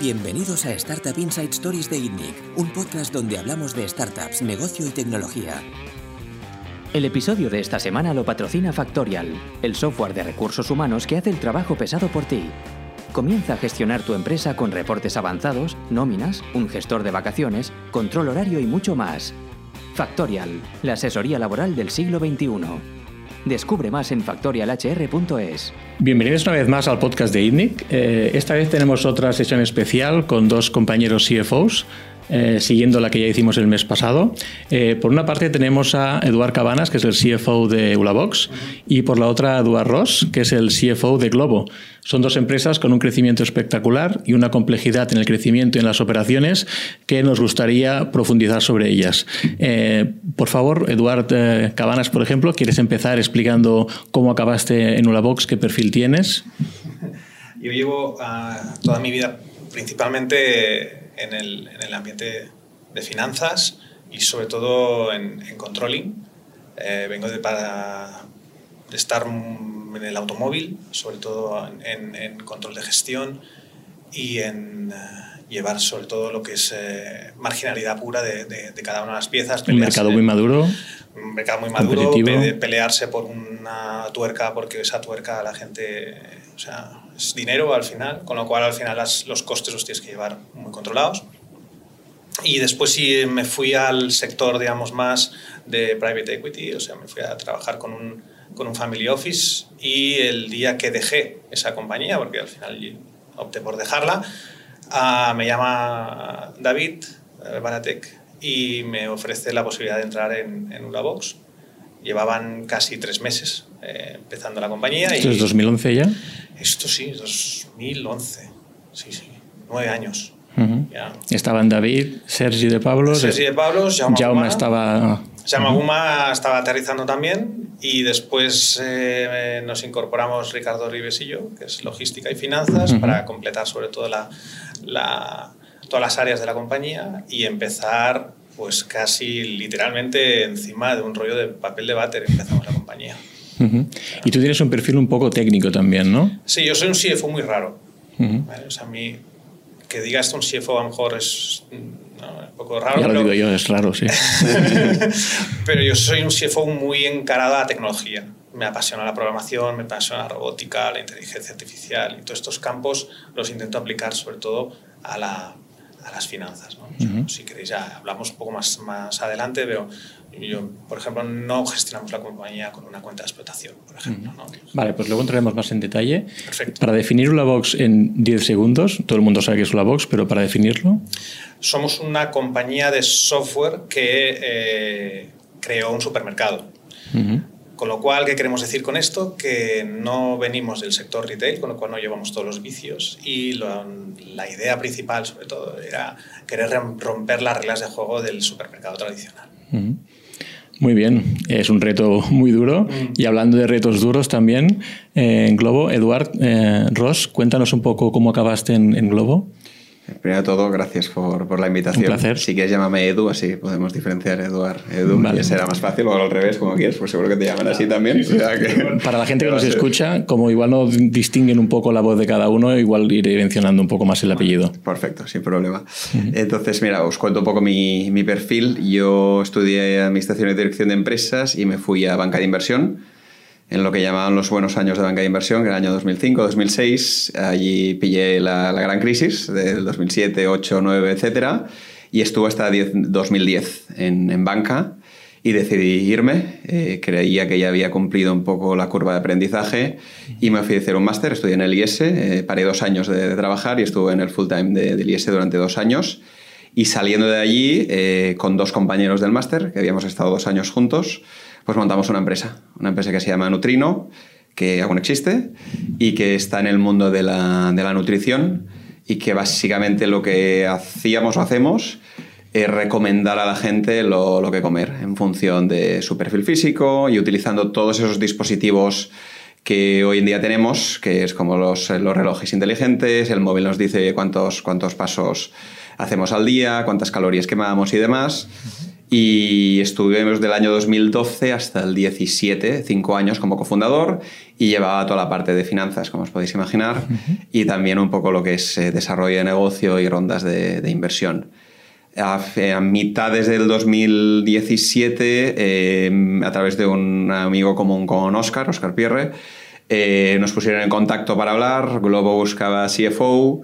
Bienvenidos a Startup Inside Stories de ITNIC, un podcast donde hablamos de startups, negocio y tecnología. El episodio de esta semana lo patrocina Factorial, el software de recursos humanos que hace el trabajo pesado por ti. Comienza a gestionar tu empresa con reportes avanzados, nóminas, un gestor de vacaciones, control horario y mucho más. Factorial, la asesoría laboral del siglo XXI. Descubre más en factorialhr.es. Bienvenidos una vez más al podcast de ITNIC. Eh, esta vez tenemos otra sesión especial con dos compañeros CFOs. Eh, siguiendo la que ya hicimos el mes pasado. Eh, por una parte tenemos a Eduard Cabanas, que es el CFO de Ulabox, y por la otra a Eduard Ross, que es el CFO de Globo. Son dos empresas con un crecimiento espectacular y una complejidad en el crecimiento y en las operaciones que nos gustaría profundizar sobre ellas. Eh, por favor, Eduard Cabanas, por ejemplo, ¿quieres empezar explicando cómo acabaste en Ulabox, qué perfil tienes? Yo llevo ah, toda mi vida principalmente en el, en el ambiente de finanzas y sobre todo en, en controlling. Eh, vengo de, estar en el automóvil, sobre todo en, en control de gestión y en uh, llevar sobre todo lo que es eh, marginalidad pura de, de, de, cada una de las piezas. Un mercado muy maduro. Un mercado muy maduro, pe pelearse por una tuerca porque esa tuerca la gente, o sea, es dinero al final, con lo cual al final las, los costes los tienes que llevar muy controlados. Y después sí me fui al sector, digamos, más de private equity, o sea, me fui a trabajar con un, con un family office y el día que dejé esa compañía, porque al final opté por dejarla, uh, me llama David uh, Baratek y me ofrece la posibilidad de entrar en, en Ulabox. Llevaban casi tres meses eh, empezando la compañía. ¿Esto y, es 2011 ya? Esto sí, 2011. Sí, sí, nueve años. Uh -huh. yeah. Estaban David, Sergi de Pablos. Sergi de Pablos, Jaume, Jaume estaba. Guma estaba aterrizando también y después eh, nos incorporamos Ricardo Rives y yo, que es logística y finanzas, uh -huh. para completar sobre todo la, la, todas las áreas de la compañía y empezar pues casi literalmente encima de un rollo de papel de váter empezamos la compañía. Uh -huh. Y tú tienes un perfil un poco técnico también, ¿no? Sí, yo soy un CFO muy raro. Uh -huh. ¿vale? O sea, a mí, que diga esto un CFO a lo mejor es un poco raro. Ya lo pero... digo yo, es raro, sí. pero yo soy un CFO muy encarado a la tecnología. Me apasiona la programación, me apasiona la robótica, la inteligencia artificial y todos estos campos los intento aplicar sobre todo a, la, a las finanzas. ¿no? Uh -huh. Si queréis, ya hablamos un poco más, más adelante, pero yo, por ejemplo, no gestionamos la compañía con una cuenta de explotación, por ejemplo. ¿no? Vale, pues luego entraremos más en detalle. Perfecto. Para definir Ulabox en 10 segundos, todo el mundo sabe que es Ulabox, pero para definirlo. Somos una compañía de software que eh, creó un supermercado. Uh -huh. Con lo cual, ¿qué queremos decir con esto? Que no venimos del sector retail, con lo cual no llevamos todos los vicios y lo, la idea principal, sobre todo, era querer romper las reglas de juego del supermercado tradicional. Uh -huh. Muy bien, es un reto muy duro. Mm. Y hablando de retos duros también, eh, en Globo, Eduard eh, Ross, cuéntanos un poco cómo acabaste en, en Globo. Primero de todo, gracias por, por, la invitación. Un placer. Si quieres, llámame Edu, así podemos diferenciar Eduard. Edu, vale. será más fácil, o al revés, como quieres, pues seguro que te llaman así también. O sea que... Para la gente que nos escucha, como igual no distinguen un poco la voz de cada uno, igual iré mencionando un poco más el apellido. Perfecto, sin problema. Entonces, mira, os cuento un poco mi, mi perfil. Yo estudié Administración y Dirección de Empresas y me fui a Banca de Inversión en lo que llamaban los buenos años de banca de inversión, que era el año 2005-2006. Allí pillé la, la, gran crisis del 2007, 8, 9, etc. Y estuve hasta 10, 2010 en, en, banca y decidí irme. Eh, creía que ya había cumplido un poco la curva de aprendizaje y me fui a hacer un máster. Estudié en el IES, eh, paré dos años de, de, trabajar y estuve en el full time de, del IES durante dos años. Y saliendo de allí, eh, con dos compañeros del máster, que habíamos estado dos años juntos, pues montamos una empresa, una empresa que se llama Nutrino, que aún existe y que está en el mundo de la, de la nutrición y que básicamente lo que hacíamos o hacemos es recomendar a la gente lo, lo, que comer en función de su perfil físico y utilizando todos esos dispositivos que hoy en día tenemos, que es como los, los relojes inteligentes, el móvil nos dice cuántos, cuántos pasos hacemos al día, cuántas calorías quemamos y demás. Y estuvimos del año 2012 hasta el 17, cinco años como cofundador y llevaba toda la parte de finanzas, como os podéis imaginar, y también un poco lo que es eh, desarrollo de negocio y rondas de, inversión. A, a, mitades del 2017, eh, a través de un amigo común con Oscar, Oscar Pierre, eh, nos pusieron en contacto para hablar, Globo buscaba CFO,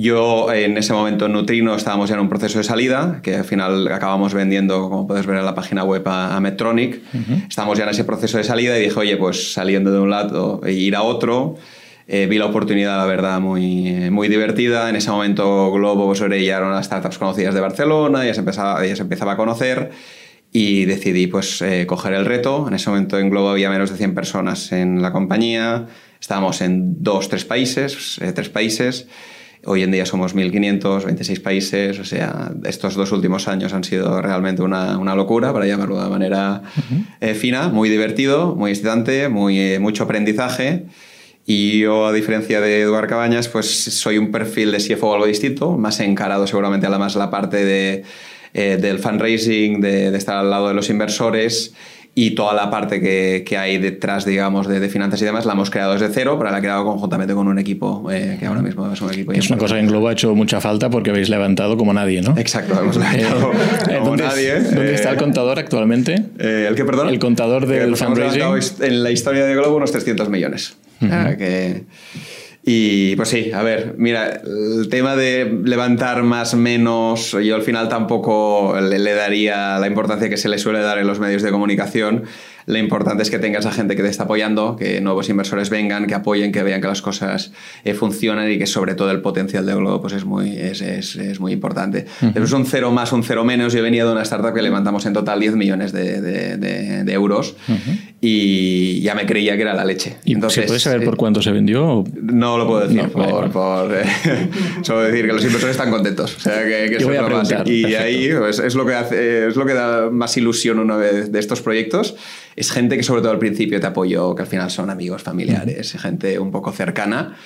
yo en ese momento en Nutrino estábamos ya en un proceso de salida, que al final acabamos vendiendo, como puedes ver en la página web, a, Medtronic. Estamos ya en ese proceso de salida y dije, oye, pues saliendo de un lado e ir a otro, eh, vi la oportunidad, la verdad, muy, muy divertida. En ese momento Globo pues, ya eran las startups conocidas de Barcelona, ya se empezaba, ya se empezaba a conocer y decidí pues eh, coger el reto. En ese momento en Globo había menos de 100 personas en la compañía, estábamos en dos, tres países, eh, tres países. Hoy en día somos 1.500, 26 países, o sea, estos dos últimos años han sido realmente una, una locura, para llamarlo de manera eh, fina, muy divertido, muy excitante, muy, eh, mucho aprendizaje. Y yo, a diferencia de Eduard Cabañas, pues soy un perfil de CFO algo distinto, más encarado seguramente a la más la parte de, eh, del fundraising, de, de estar al lado de los inversores y toda la parte que, que, hay detrás, digamos, de, de, finanzas y demás, la hemos creado desde cero, pero la he creado conjuntamente con un equipo eh, que ahora mismo es un equipo. Es una cosa que en Globo ha hecho mucha falta porque habéis levantado como nadie, ¿no? Exacto, hemos eh, levantado como ¿dónde nadie. ¿Dónde está el Eh, contador actualmente? eh, ¿El que, perdón? El contador del fundraising. en la historia de Globo unos 300 millones. O sea, que... Y pues sí, a ver, mira, el tema de levantar más menos, yo al final tampoco le, le daría la importancia que se le suele dar en los medios de comunicación. Lo importante es que tengas a gente que te está apoyando, que nuevos inversores vengan, que apoyen, que vean que las cosas eh, funcionan y que sobre todo el potencial de Globo pues es, muy, es, es, es muy importante. Pero es un cero más, un cero menos. Yo venía de una startup que levantamos en total 10 millones de, de, de, de euros y ya me creía que era la leche. ¿Y Entonces, ¿Se puede saber por cuánto se vendió? No lo puedo decir, No, por, vale, vale. por, eh, solo decir que los inversores están contentos. O sea, que, que Yo voy a preguntar, Y perfecto. ahí pues, es, lo que hace, es lo que da más ilusión una vez de estos proyectos. Es gente que sobre todo al principio te apoyó, que al final son amigos, familiares, gente un poco cercana.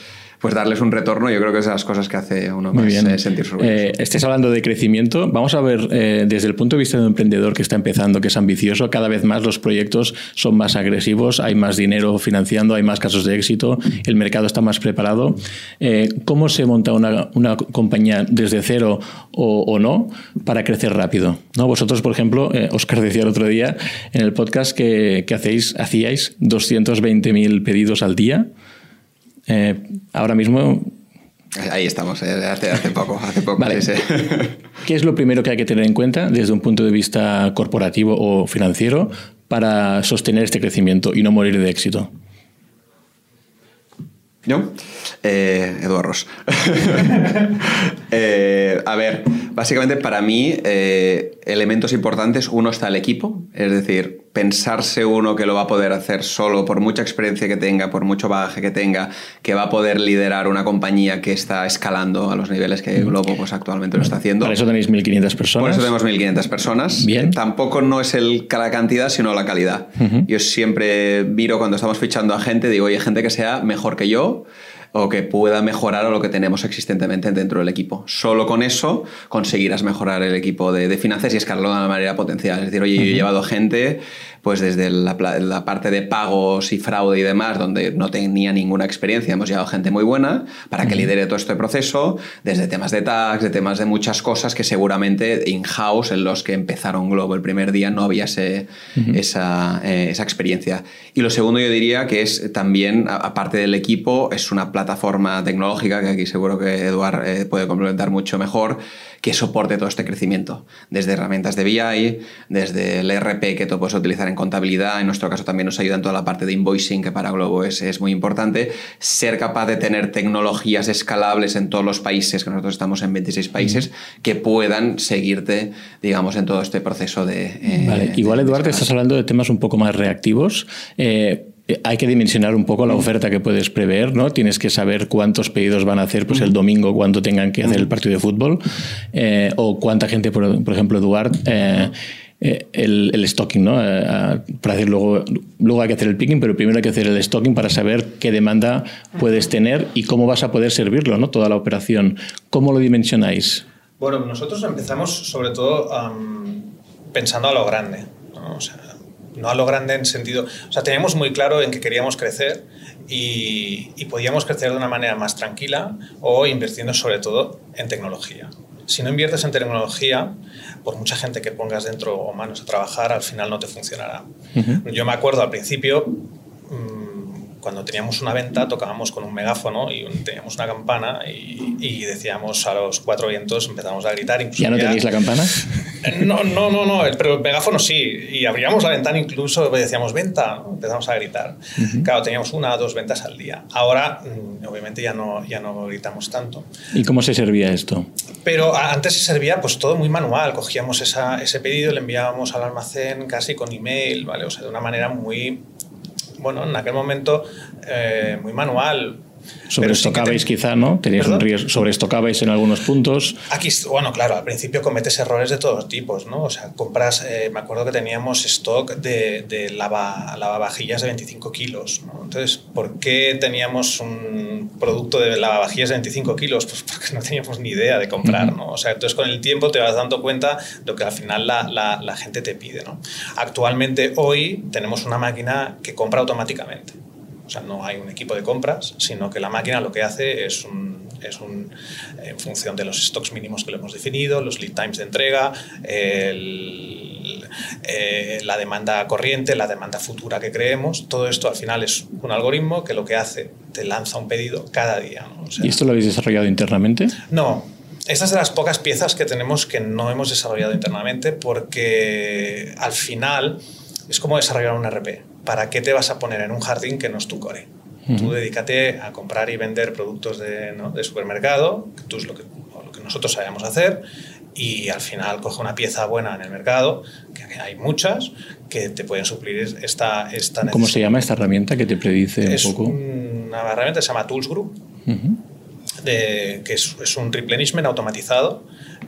Pues darles un retorno, yo creo que es de las cosas que hace uno Muy más bien. eh, sentirse. Eh, estés hablando de crecimiento. Vamos a ver eh, desde el punto de vista de un emprendedor que está empezando, que es ambicioso, cada vez más los proyectos son más agresivos, hay más dinero financiando, hay más casos de éxito, el mercado está más preparado. Eh, ¿Cómo se monta una, una compañía desde cero o, o no para crecer rápido? ¿No? Vosotros, por ejemplo, eh, Oscar decía el otro día en el podcast que, que hacéis, hacíais 220.000 pedidos al día. Eh, ahora mismo Ahí estamos, eh, hace, hace poco. Hace poco Vale. sí, sí. ¿Qué es lo primero que hay que tener en cuenta desde un punto de vista corporativo o financiero para sostener este crecimiento y no morir de éxito? ¿Yo? Eh, Eduardo Ross. Eh, a ver, básicamente para mí, eh, elementos importantes, uno está el equipo, es decir, pensarse uno que lo va a poder hacer solo por mucha experiencia que tenga, por mucho bagaje que tenga, que va a poder liderar una compañía que está escalando a los niveles que Globo pues, actualmente lo está haciendo. Para eso tenéis 1.500 personas. Por eso tenemos 1.500 personas. Bien. Tampoco no es el, la cantidad, sino la calidad. Yo siempre miro cuando estamos fichando a gente, digo, oye, gente que sea mejor que yo o que pueda mejorar lo que tenemos existentemente dentro del equipo. Solo con eso conseguirás mejorar el equipo de, de finanzas y escalarlo de una manera potencial. Es decir, oye, yo he llevado gente pues desde la, la parte de pagos y fraude y demás, donde no tenía ninguna experiencia, hemos llevado gente muy buena para que lidere todo este proceso, desde temas de tax, de temas de muchas cosas que seguramente in-house, en los que empezaron Globo el primer día, no había ese- esa, eh, esa experiencia. Y lo segundo yo diría que es también, a- aparte del equipo, es una plataforma tecnológica, que aquí seguro que Eduard eh, puede complementar mucho mejor, que soporte todo este crecimiento, desde herramientas de BI, desde el ERP que tú puedes utilizar en contabilidad, en nuestro caso también nos ayuda en toda la parte de invoicing, que para Globo es, es muy importante, ser capaz de tener tecnologías escalables en todos los países, que nosotros estamos en 26 países, que puedan seguirte, digamos, en todo este proceso de... eh, Vale. Igual, escalar. estás hablando de temas un poco más reactivos. Eh, hay que dimensionar un poco la oferta que puedes prever, ¿no? Tienes que saber cuántos pedidos van a hacer pues, el domingo cuando tengan que hacer el partido de fútbol eh, o cuánta gente, por, por ejemplo, Eduard, eh, eh, el, el stocking, ¿no? Eh, para hacer luego, luego hay que hacer el picking, pero primero hay que hacer el stocking para saber qué demanda puedes tener y cómo vas a poder servirlo, ¿no? Toda la operación. ¿Cómo lo dimensionáis? Bueno, nosotros empezamos sobre todo pensando a lo grande. ¿no? O sea, no a lo grande en sentido... O sea, teníamos muy claro en que queríamos crecer y, y podíamos crecer de una manera más tranquila o invirtiendo sobre todo en tecnología. Si no inviertes en tecnología, por mucha gente que pongas dentro o manos a trabajar, al final no te funcionará. Yo me acuerdo al principio, cuando teníamos una venta tocábamos con un megáfono y teníamos una campana y, decíamos a los cuatro vientos, empezamos a gritar. ¿Ya no tenéis la campana? No, no, no, no, pero el megáfono sí. Y abríamos la ventana incluso, decíamos venta, empezamos a gritar. Claro, teníamos una o dos ventas al día. Ahora, mm, obviamente, ya no, ya no gritamos tanto. ¿Y cómo se servía esto? Pero antes se servía pues todo muy manual. Cogíamos esa, ese pedido, le enviábamos al almacén casi con email, ¿vale? O sea, de una manera muy bueno, en aquel momento eh, muy manual. Sobreestocabais quizá, ¿no? Teníais un riesgo, sobreestocabais en algunos puntos. Aquí, bueno, claro, al principio cometes errores de todos tipos, ¿no? O sea, compras, eh, me acuerdo que teníamos stock de, de lava, lavavajillas de 25 kilos, ¿no? Entonces, ¿por qué teníamos un producto de lavavajillas de 25 kilos? Pues porque no teníamos ni idea de comprar, ¿no? O sea, entonces con el tiempo te vas dando cuenta de lo que al final la, la, la gente te pide, ¿no? Actualmente, hoy, tenemos una máquina que compra automáticamente. Sea, no hay un equipo de compras, sino que la máquina lo que hace es, un, es un, en función de los stocks mínimos que le hemos definido, los lead times de entrega, el, eh, la demanda corriente, la demanda futura que creemos, todo esto al final es un algoritmo que lo que hace, te lanza un pedido cada día. ¿Y esto lo habéis desarrollado internamente? No, estas de las pocas piezas que tenemos que no hemos desarrollado internamente porque al final es como desarrollar un RP. ¿Para qué te vas a poner en un jardín que no es tu core? Tú dedícate a comprar y vender productos de, ¿no? de supermercado, que tú es lo que, lo que nosotros sabemos hacer, y al final coge una pieza buena en el mercado, que hay muchas, que te pueden suplir esta, esta ¿Cómo se llama esta herramienta que te predice es un poco? una herramienta que se llama Tools Group, de, que es, es, un replenishment automatizado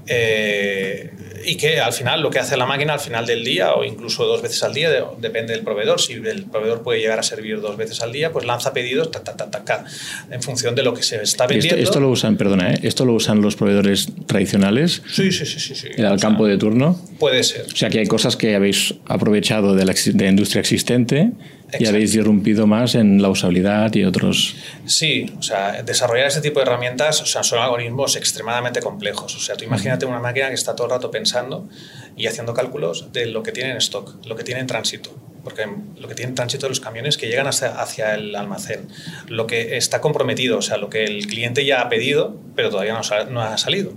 eh, y que al final lo que hace la máquina al final del día o incluso dos veces al día, depende del proveedor, si el proveedor puede llegar a servir dos veces al día, pues lanza pedidos ta, ta, ta, en función de lo que se está vendiendo. Esto, esto, lo usan, perdona, ¿eh? ¿esto lo usan los proveedores tradicionales? Sí, sí, sí. sí, sí. ¿El campo de turno? Puede ser. O sea que hay cosas que habéis aprovechado de la, de la industria existente y habéis irrumpido más en la usabilidad y otros. Sí, o sea, desarrollar ese tipo de herramientas o sea, son algoritmos extremadamente complejos. O sea, tú imagínate una máquina que está todo el rato pensando y haciendo cálculos de lo que tiene en stock, lo que tiene en tránsito, porque lo que tienen tránsito de los camiones que llegan hacia, hacia, el almacén, lo que está comprometido, o sea, lo que el cliente ya ha pedido, pero todavía no, no ha salido,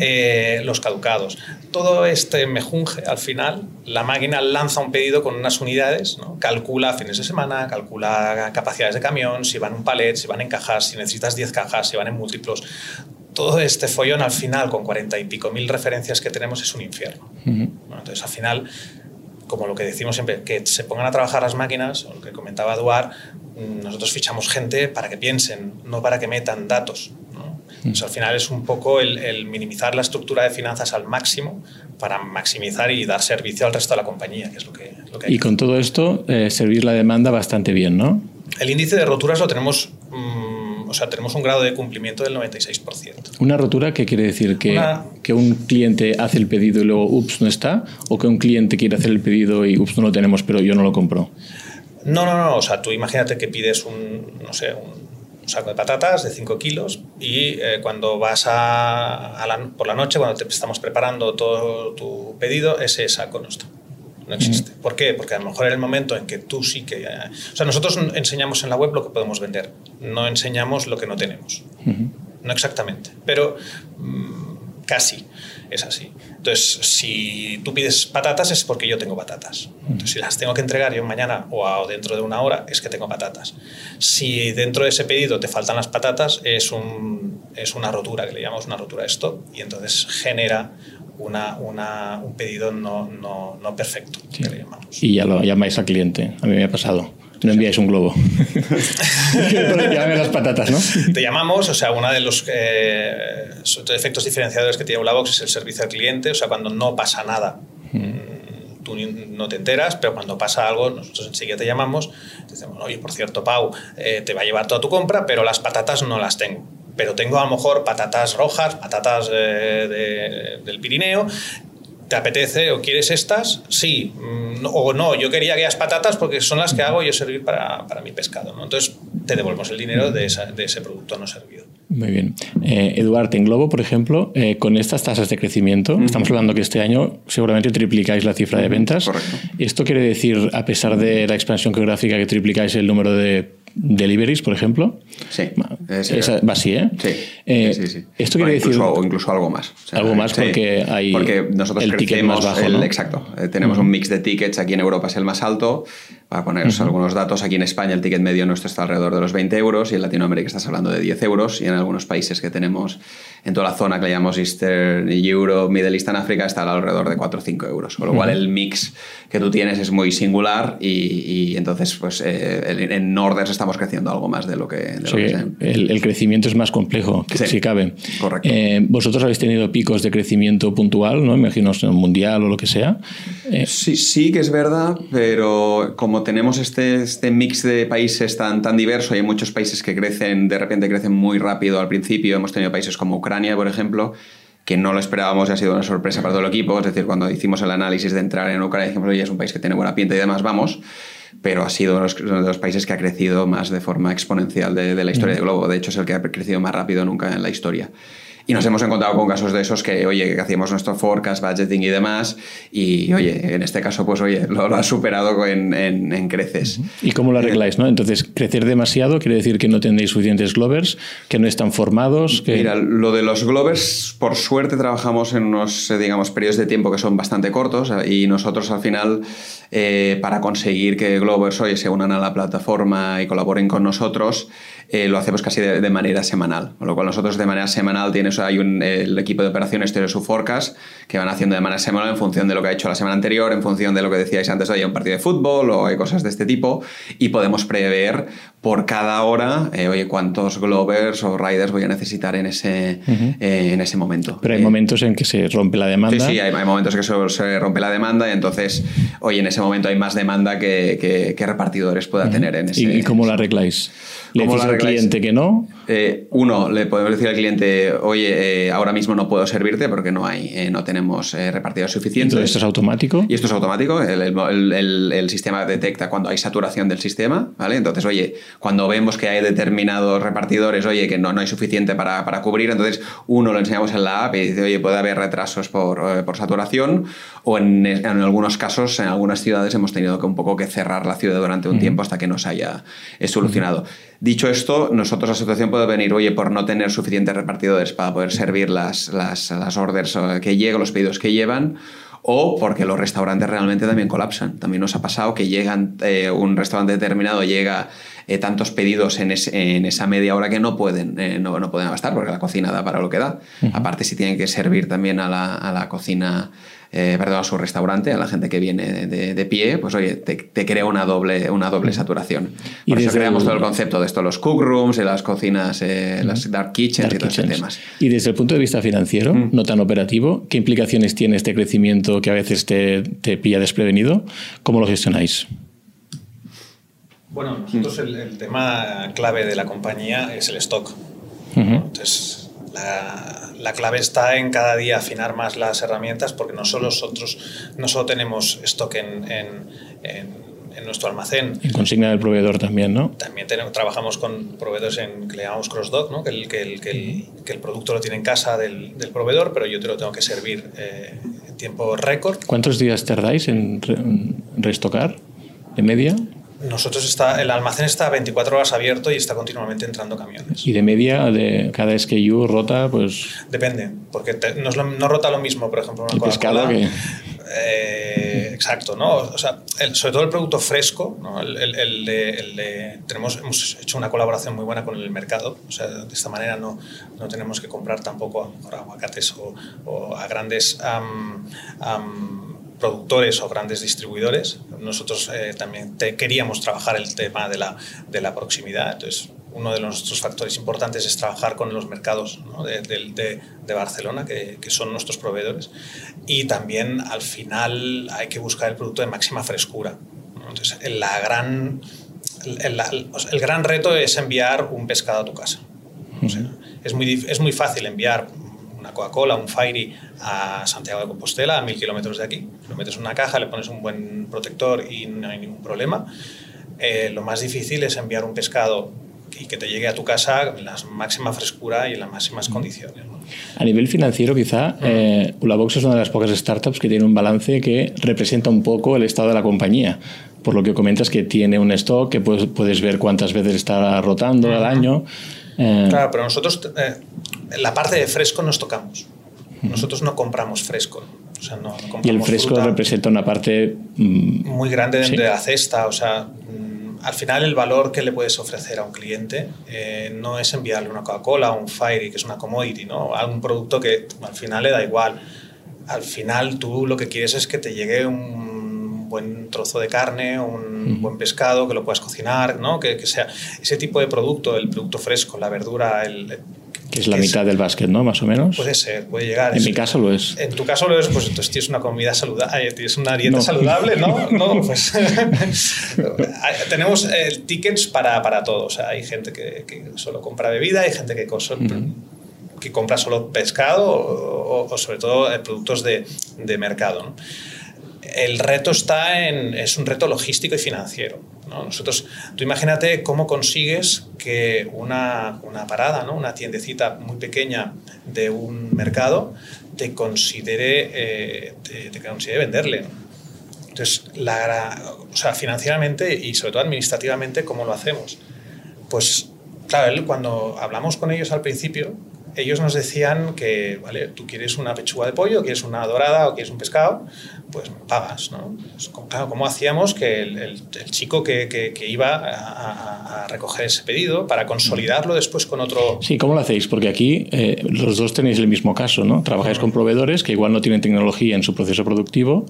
eh, los caducados. Todo este mejunje, al final, la máquina lanza un pedido con unas unidades, ¿no? calcula fines de semana, calcula capacidades de camión, si van en un palet, si van en cajas, si necesitas 10 cajas, si van en múltiplos todo este follón al final, con cuarenta y pico mil referencias que tenemos, es un infierno. bueno, entonces, al final, como lo que decimos siempre, que se pongan a trabajar las máquinas, o lo que comentaba Eduard, mm, nosotros fichamos gente para que piensen, no para que metan datos. ¿no? Entonces, al final es un poco el, el, minimizar la estructura de finanzas al máximo para maximizar y dar servicio al resto de la compañía, que es lo que, lo que hay. Y con todo esto, eh, servir la demanda bastante bien, ¿no? El índice de roturas lo tenemos... Mmm, o sea, tenemos un grado de cumplimiento del 96%. ¿Una rotura qué quiere decir? ¿Que, Una... ¿Que un cliente hace el pedido y luego, ups, no está? ¿O que un cliente quiere hacer el pedido y, ups, no lo tenemos, pero yo no lo compro? No, no, no. O sea, tú imagínate que pides un, no sé, un saco de patatas de 5 kilos y eh, cuando vas a, a la, por la noche, cuando te estamos preparando todo tu pedido, ese saco no está no existe. ¿Por qué? Porque a lo mejor en el momento en que tú sí que... Eh, o sea, nosotros enseñamos en la web lo que podemos vender, no enseñamos lo que no tenemos. No exactamente, pero mmm, casi es así. Entonces, si tú pides patatas es porque yo tengo patatas. Entonces, si las tengo que entregar yo mañana o dentro de una hora es que tengo patatas. Si dentro de ese pedido te faltan las patatas es, un, es una rotura, que le llamamos una rotura de stock, y entonces genera una, una, un pedido no, no, no perfecto, sí. que le llamamos. Y ya lo llamáis al cliente, a mí me ha pasado. No enviáis un globo. Llámame las patatas, ¿no? Te llamamos, o sea, uno de los eh, efectos diferenciadores que tiene Blabox es el servicio al cliente, o sea, cuando no pasa nada. Mm. Tú no te enteras, pero cuando pasa algo, nosotros enseguida te llamamos, te decimos, oye, por cierto, Pau, eh, te va a llevar toda tu compra, pero las patatas no las tengo pero tengo a lo mejor patatas rojas, patatas eh, de, del Pirineo, ¿te apetece o quieres estas? Sí. Mm, o no, yo quería aquellas patatas porque son las que hago yo servir para, para mi pescado. ¿no? Entonces te devolvemos el dinero de, de ese producto no servido. Muy bien. Eh, Eduardo, en Globo, por ejemplo, eh, con estas tasas de crecimiento, estamos hablando que este año seguramente triplicáis la cifra de ventas. Correcto. ¿Esto quiere decir, a pesar de la expansión geográfica, que triplicáis el número de deliveries, por ejemplo. Sí. Esa, va así, ¿eh? Sí. Eh, sí, sí, Esto quiere incluso, decir. O incluso algo más. algo más porque hay. Porque nosotros el ticket más bajo. El, ¿no? Exacto. Eh, tenemos un mix de tickets. Aquí en Europa es el más alto. Para poneros algunos datos, aquí en España el ticket medio nuestro está alrededor de los 20 euros y en Latinoamérica estás hablando de 10 euros. Y en algunos países que tenemos en toda la zona que le llamamos Eastern Europe, Middle East and Africa, está alrededor de 4 o 5 euros. Con lo cual el mix que tú tienes es muy singular y, y entonces pues eh, en Norders estamos creciendo algo más de lo que... De Sí, lo que el, el crecimiento es más complejo, Sí, si cabe. correcto. Eh, vosotros habéis tenido picos de crecimiento puntual, ¿no? Imagino en mundial o lo que sea. Eh, Sí, sí que es verdad, pero como tenemos este, este mix de países tan, tan diverso, hay muchos países que crecen, de repente crecen muy rápido al principio, hemos tenido países como Ucrania, por ejemplo, que no lo esperábamos y ha sido una sorpresa para todo el equipo, es decir, cuando hicimos el análisis de entrar en Ucrania, dijimos, oye, es un país que tiene buena pinta y demás, vamos, pero ha sido uno de los- países que ha crecido más de forma exponencial de, de la historia de Globo, de hecho es el que ha crecido más rápido nunca en la historia. Y nos hemos encontrado con casos de esos que, oye, que hacíamos nuestro forecast, budgeting y demás, y oye, en este caso, pues oye, lo, lo ha superado en, en- en creces. ¿Y cómo lo arregláis? ¿no? Entonces, crecer demasiado quiere decir que no tenéis suficientes Glovers, que no están formados. Que... Mira, lo de los Glovers, por suerte trabajamos en unos, eh, digamos, periodos de tiempo que son bastante cortos eh, y nosotros al final, eh, para conseguir que Glovers, oye, se unan a la plataforma y colaboren con nosotros, eh, lo hacemos casi de, manera semanal. Con lo cual nosotros de manera semanal tienes, hay un, el equipo de operaciones tiene su forecast que van haciendo de manera semanal en función de lo que ha hecho la semana anterior, en función de lo que decíais antes, oye, un partido de fútbol o hay cosas de este tipo y podemos prever por cada hora, eh, oye, cuántos Glovers o Riders voy a necesitar en ese, eh, en ese momento. Pero hay Eh, momentos en que se rompe la demanda. Sí, sí, hay, hay momentos que se, se rompe la demanda y entonces, oye, en ese momento hay más demanda que, que- que repartidores pueda tener en ese... ¿Y, cómo lo arregláis? ¿Le ¿Cómo decís al cliente que no? Uno, le podemos decir al cliente, oye, ahora mismo no puedo servirte porque no hay, no tenemos repartidores suficientes. todo esto es automático. Y esto es automático, el, el- el- el sistema detecta cuando hay saturación del sistema, ¿vale? Entonces, oye, cuando vemos que hay determinados repartidores, oye, que no, no hay suficiente para, para cubrir, entonces uno lo enseñamos en la app y dice, oye, puede haber retrasos por, eh, por saturación o en, en algunos casos, en algunas ciudades hemos tenido que un poco que cerrar la ciudad durante un tiempo hasta que nos haya eh, solucionado. Dicho esto, nosotros la situación puede venir, oye, por no tener suficientes repartidores para poder servir las, las, las orders eh, que llegan, los pedidos que llevan, o porque los restaurantes realmente también colapsan. También nos ha pasado que llegan, eh, un restaurante determinado llega eh, tantos pedidos en, esa media hora que no pueden, eh, no, no pueden abastar porque la cocina da para lo que da. Aparte, si tienen que servir también a la, a la cocina, eh, perdón, a su restaurante, a la gente que viene de, de pie, pues oye, te, te crea una doble, una doble saturación. Y Por eso creamos el- todo el concepto de esto, los cook rooms, y las cocinas, eh, las dark kitchens Dark y todos kitchens. temas. Y desde el punto de vista financiero, no tan operativo, ¿qué implicaciones tiene este crecimiento que a veces te, te pilla desprevenido? ¿Cómo lo gestionáis? Bueno, nosotros el, el tema clave de la compañía es el stock. Entonces, la, la clave está en cada día afinar más las herramientas porque no solo nosotros no solo tenemos stock en, en, en- en nuestro almacén, En consigna del proveedor también, ¿no? también tenemos, trabajamos con proveedores en, que le llamamos cross-dock, ¿no? que, el, que, el, que, el, que el producto lo tiene en casa del, del proveedor, pero yo te lo tengo que servir eh, en tiempo récord. ¿Cuántos días tardáis en, re- en restocar de media? Nosotros está, el almacén está 24 horas abierto y está continuamente entrando camiones. Y de media, de cada SKU rota, pues Depende, porque te- no, lo- no rota lo mismo, por ejemplo, una el pescado que... Eh, exacto, ¿no? O sea, el- sobre todo el producto fresco, ¿no? El, el- de, el de- tenemos, hemos hecho una colaboración muy buena con el mercado, o sea, de esta manera no, no tenemos que comprar tampoco a aguacates o, o a grandes am, am, productores o grandes distribuidores. Nosotros eh, también te- queríamos trabajar el tema de la, de la proximidad, entonces uno de nuestros factores importantes es trabajar con los mercados ¿no? de, de- de- Barcelona, que, que son nuestros proveedores. Y también al final hay que buscar el producto de máxima frescura. Entonces, la gran, el, la- el gran reto es enviar un pescado a tu casa. O sea, es, muy, es muy fácil enviar una Coca-Cola, un Fairy a Santiago de Compostela, a mil kilómetros de aquí. Lo metes en una caja, le pones un buen protector y no hay ningún problema. Eh, lo más difícil es enviar un pescado y que te llegue a tu casa en la máxima frescura y en las máximas condiciones. A nivel financiero, quizá, eh, Ulabox es una de las pocas startups que tiene un balance que representa un poco el estado de la compañía. Por lo que comentas que tiene un stock que puedes, puedes ver cuántas veces está rotando al año. Eh, claro, pero nosotros eh, la parte de fresco nos tocamos. Nosotros no compramos fresco. y el fresco representa una parte mm, muy grande de la cesta. O sea, al final el valor que le puedes ofrecer a un cliente eh, no es enviarle una Coca-Cola o un Fairy, que es una commodity, ¿no? A un producto que al final le da igual. Al final tú lo que quieres es que te llegue un buen trozo de carne, un buen pescado, que lo puedas cocinar, ¿no? Que, que, sea ese tipo de producto, el producto fresco, la verdura, el, que es la mitad del básquet, ¿no? Más o menos. Puede ser, puede llegar. En mi caso lo es. En tu caso lo es, pues entonces tienes una comida saludable, tienes una dieta saludable, ¿no? no pues, tenemos eh, tickets para, para todo. O sea, hay gente que, que solo compra bebida, hay gente que, que compra solo pescado o, o sobre todo eh, productos de, de mercado. ¿no? el reto está en, es un reto logístico y financiero. Nosotros, tú imagínate cómo consigues que una, una parada, ¿no? una tiendecita muy pequeña de un mercado te considere, eh, te, considere venderle. Entonces, la, o sea, financieramente y sobre todo administrativamente, ¿cómo lo hacemos? Pues, claro, cuando hablamos con ellos al principio, ellos nos decían que, vale, tú quieres una pechuga de pollo, quieres una dorada o quieres un pescado, pues pagas, ¿no? claro, ¿cómo hacíamos que el, chico que, que, iba a, recoger ese pedido para consolidarlo después con otro... Sí, ¿cómo lo hacéis? Porque aquí eh, los dos tenéis el mismo caso, ¿no? Trabajáis con proveedores que igual no tienen tecnología en su proceso productivo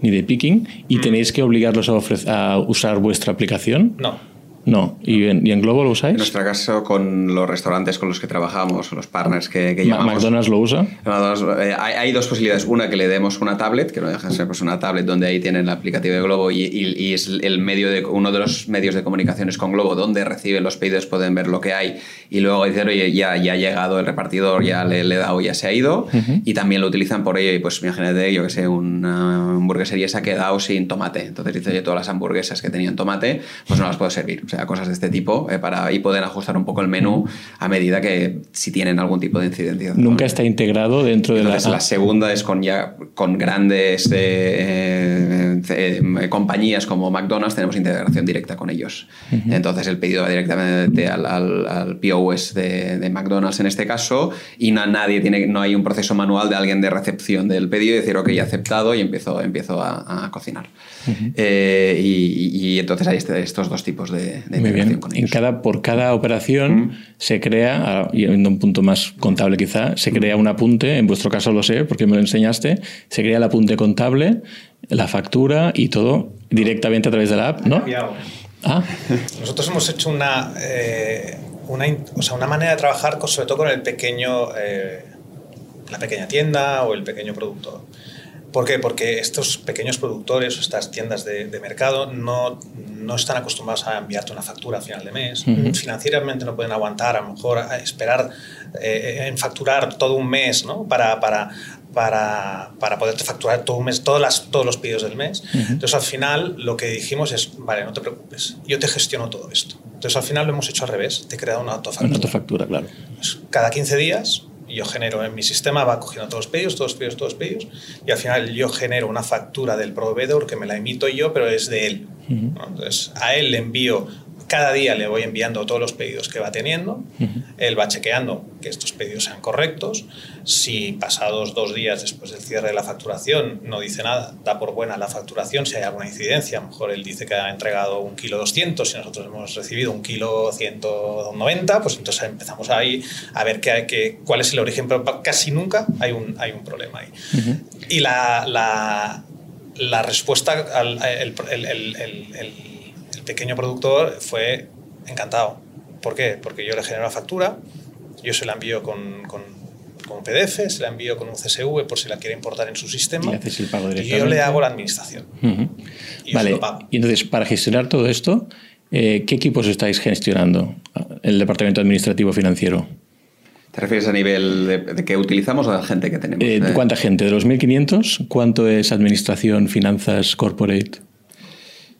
ni de picking y mm. tenéis que obligarlos a, a usar vuestra aplicación. No. No. ¿Y en, ¿Y en, Globo lo usáis? En nuestro caso, con los restaurantes con los que trabajamos, los partners que, que llamamos. ¿McDonald's lo usa? Eh, hay, dos posibilidades. Una, que le demos una tablet, que no deja de ser pues, una tablet donde ahí tienen la aplicativa de Globo y, y, es el medio de, uno de los medios de comunicaciones con Globo donde reciben los pedidos, pueden ver lo que hay y luego dicen, oye, ya, ya ha llegado el repartidor, ya le, le he dado, ya se ha ido. Y también lo utilizan por ello y pues imagínate, yo que sé, una hamburguesería se ha quedado sin tomate. Entonces dice, oye, todas las hamburguesas que tenían tomate, pues no las puedo servir. O sea, cosas de este tipo eh, para y poder ajustar un poco el menú a medida que si tienen algún tipo de incidencia. Nunca está integrado dentro de la... La segunda es con ya con grandes eh, eh, compañías como McDonald's, tenemos integración directa con ellos. Entonces el pedido va directamente al, al, POS de, de, McDonald's en este caso y no, nadie tiene, no hay un proceso manual de alguien de recepción del pedido y decir, ok, aceptado y empiezo, empiezo a, cocinar. y, entonces hay este, estos dos tipos de, de en cada, por cada operación se crea, yendo a un punto más contable quizá, se crea un apunte, en vuestro caso lo sé porque me lo enseñaste, se crea el apunte contable, la factura y todo directamente a través de la app, ¿no? Ah. Nosotros hemos hecho una, eh, una, o sea, una manera de trabajar sobre todo con el pequeño, eh, la pequeña tienda o el pequeño productor. ¿Por qué? Porque estos pequeños productores o estas tiendas de, mercado no, no, están acostumbrados a enviarte una factura a final de mes. Financieramente no pueden aguantar, a lo mejor, a esperar eh, en facturar todo un mes ¿no? para, para, para, para poderte facturar todo un mes, todas las, todos los pedidos del mes. Entonces, al final, lo que dijimos es, vale, no te preocupes, yo te gestiono todo esto. Entonces, al final lo hemos hecho al revés, te he creado una autofactura. Una autofactura, claro. Pues, cada 15 días yo genero en mi sistema, va cogiendo todos los pedidos, todos los pedidos, todos los pedidos, y al final yo genero una factura del proveedor que me la emito yo, pero es de él. Entonces, a él le envío cada día le voy enviando todos los pedidos que va teniendo, él va chequeando que estos pedidos sean correctos, si pasados dos días después del cierre de la facturación no dice nada, da por buena la facturación, si hay alguna incidencia, a lo mejor él dice que ha entregado un kilo 200 y nosotros hemos recibido un kilo 190, pues entonces empezamos ahí a ver qué, cuál es el origen, pero casi nunca hay un, hay un problema ahí. Y la, la, la respuesta al el, el pequeño productor fue encantado. ¿Por qué? Porque yo le genero la factura, yo se la envío con, con, con PDF, se la envío con un CSV por si la quiere importar en su sistema. Y, el pago y yo le hago la administración. y vale. Y entonces, para gestionar todo esto, eh, ¿qué equipos estáis gestionando? El departamento administrativo financiero. ¿Te refieres a nivel de, que utilizamos o de la gente que tenemos? Eh, ¿Cuánta gente? ¿De los 1.500? ¿Cuánto es administración, finanzas, corporate?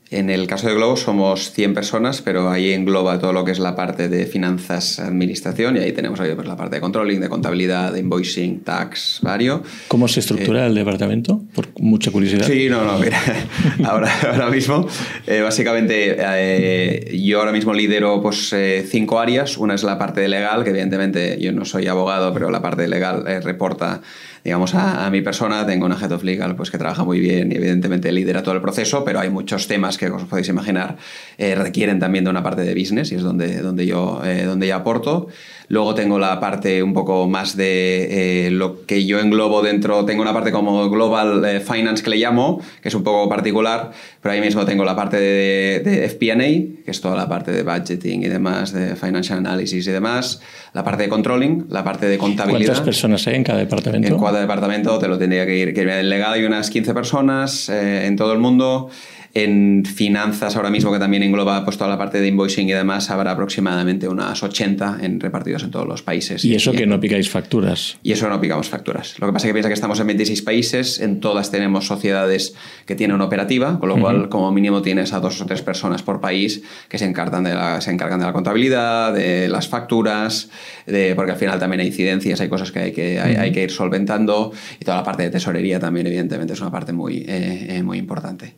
En el caso de Globo somos 100 personas, pero ahí engloba todo lo que es la parte de finanzas, administración, y ahí tenemos ahí, pues, la parte de controlling, de contabilidad, de invoicing, tax, vario. ¿Cómo se estructura eh, el departamento? Por mucha curiosidad. Sí, no, no, mira, ahora, ahora mismo, eh, básicamente eh, yo ahora mismo lidero pues, cinco áreas. Una es la parte de legal, que evidentemente yo no soy abogado, pero la parte de legal reporta digamos, a, mi persona. Tengo una head of legal pues, que trabaja muy bien y evidentemente lidera todo el proceso, pero hay muchos temas que, como os podéis imaginar, eh, requieren también de una parte de business y es donde, donde, yo, eh, donde yo aporto. Luego tengo la parte un poco más de eh, lo que yo englobo dentro, tengo una parte como Global Finance que le llamo, que es un poco particular, pero ahí mismo tengo la parte de, de FP&A, que es toda la parte de budgeting y demás, de financial analysis y demás, la parte de controlling, la parte de contabilidad. ¿Cuántas personas hay en cada departamento? En cada departamento te lo tendría que ir, que en legado hay unas 15 personas en todo el mundo en finanzas ahora mismo, que también engloba pues, toda la parte de invoicing y demás, habrá aproximadamente unas 80 en, repartidos en todos los países. ¿Y, eso que no picáis facturas? Y eso no picamos facturas. Lo que pasa es que piensa que estamos en 26 países, en todas tenemos sociedades que tienen operativa, con lo cual como mínimo tienes a dos o tres personas por país que se encargan de la, se encargan de la contabilidad, de las facturas, de, porque al final también hay incidencias, hay cosas que hay que, hay, que ir solventando y toda la parte de tesorería también evidentemente es una parte muy, eh, eh, muy importante.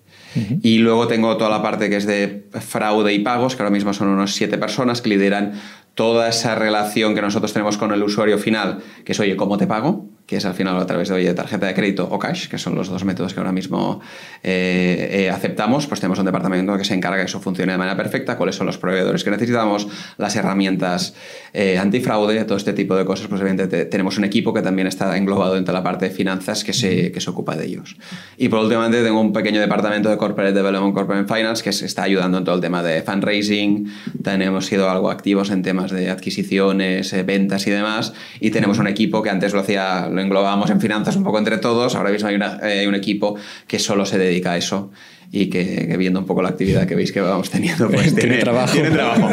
Y luego tengo toda la parte que es de fraude y pagos, que ahora mismo son unos siete personas que lideran toda esa relación que nosotros tenemos con el usuario final, que es, oye, ¿cómo te pago? Que es al final a través de tarjeta de crédito o cash, que son los dos métodos que ahora mismo eh, eh, aceptamos, pues tenemos un departamento que se encarga de que eso funcione de manera perfecta, cuáles son los proveedores que necesitamos, las herramientas eh, antifraude, todo este tipo de cosas, pues evidentemente tenemos un equipo que también está englobado dentro de la parte de finanzas que se, que se ocupa de ellos. Y por último tengo un pequeño departamento de Corporate Development, Corporate Finance, que se está ayudando en todo el tema de fundraising, también hemos sido algo activos en temas de adquisiciones, ventas y demás, y tenemos un equipo que antes lo hacía lo englobamos en finanzas un poco entre todos. Ahora mismo hay, eh, hay un equipo que solo se dedica a eso y que, viendo un poco la actividad que veis que vamos teniendo, pues tiene, trabajo. Tiene trabajo.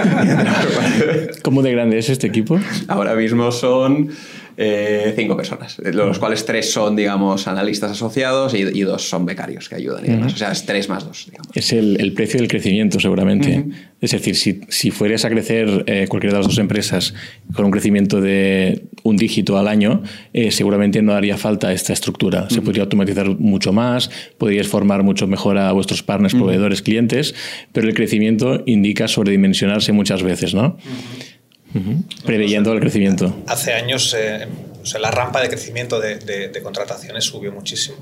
¿Cómo de grande es este equipo? Ahora mismo son eh, cinco personas, de los cuales tres son, digamos, analistas asociados y, dos son becarios que ayudan y demás. O sea, es tres más dos. Es el, precio del crecimiento, seguramente. Es decir, si, si fueras a crecer eh, cualquiera de las dos empresas con un crecimiento de un dígito al año, eh, seguramente no haría falta esta estructura. Se podría automatizar mucho más, podrías formar mucho mejor a vuestros partners, proveedores, clientes, pero el crecimiento indica sobredimensionarse muchas veces, ¿no? Preveyendo el crecimiento. Hace años eh, la rampa de crecimiento de, contrataciones subió muchísimo,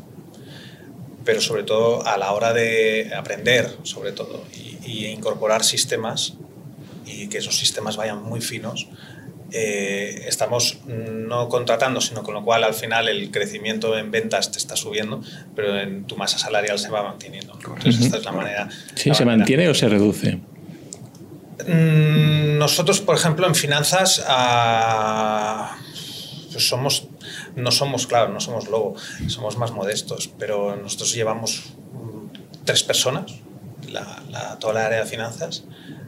pero sobre todo a la hora de aprender, sobre todo, y, incorporar sistemas y que esos sistemas vayan muy finos, eh, estamos no contratando, sino con lo cual al final el crecimiento en ventas te está subiendo, pero en tu masa salarial se va manteniendo. Entonces, esta es la manera. ¿Sí se mantiene o se reduce? Mm, nosotros, por ejemplo, en finanzas ah, pues somos, no somos, claro, no somos lobo, somos más modestos, pero nosotros llevamos mm, tres personas, toda la área de finanzas,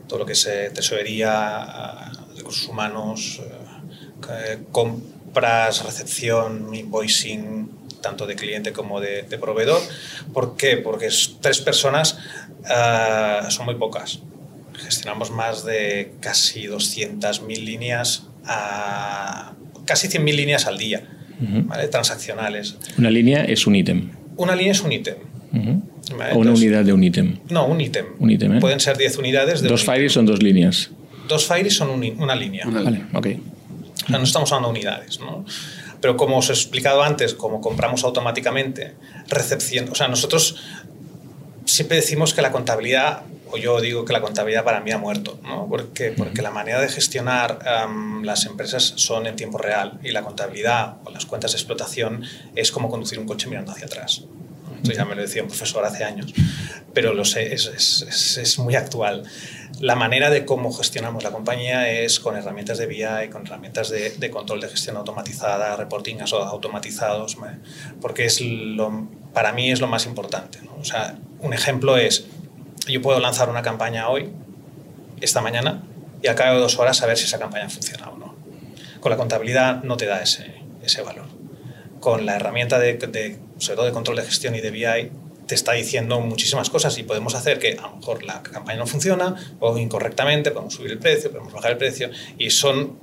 todo lo que es eh, tesorería, recursos humanos, eh, compras, recepción, invoicing, tanto de cliente como de, proveedor. ¿Por qué? Porque tres personas ah, son muy pocas gestionamos más de casi 200.000 líneas, a, casi 100.000 líneas al día, transaccionales. Una línea es un ítem. Una línea es un ítem. o una unidad de un ítem. No, un ítem. Un ítem ¿eh? Pueden ser 10 unidades. De dos files son dos líneas. Dos files son una línea. Vale, ok. O sea, no estamos hablando de unidades, ¿no? Pero como os he explicado antes, como compramos automáticamente, recepción, o sea, nosotros siempre decimos que la contabilidad o yo digo que la contabilidad para mí ha muerto, ¿no? Porque, porque la manera de gestionar las empresas son en tiempo real y la contabilidad o las cuentas de explotación es como conducir un coche mirando hacia atrás. Esto ya me lo decía un profesor hace años, pero lo sé, es, es, es, muy actual. La manera de cómo gestionamos la compañía es con herramientas de BI, con herramientas de, de control de gestión automatizada, reporting automatizados, porque es lo, para mí es lo más importante. ¿no? O sea, un ejemplo es, yo puedo lanzar una campaña hoy, esta mañana, y al cabo de dos horas saber si esa campaña funciona o no. Con la contabilidad no te da ese, ese valor. Con la herramienta de, de, sobre todo de control de gestión y de BI, te está diciendo muchísimas cosas y podemos hacer que a lo mejor la campaña no funciona o incorrectamente, podemos subir el precio, podemos bajar el precio y son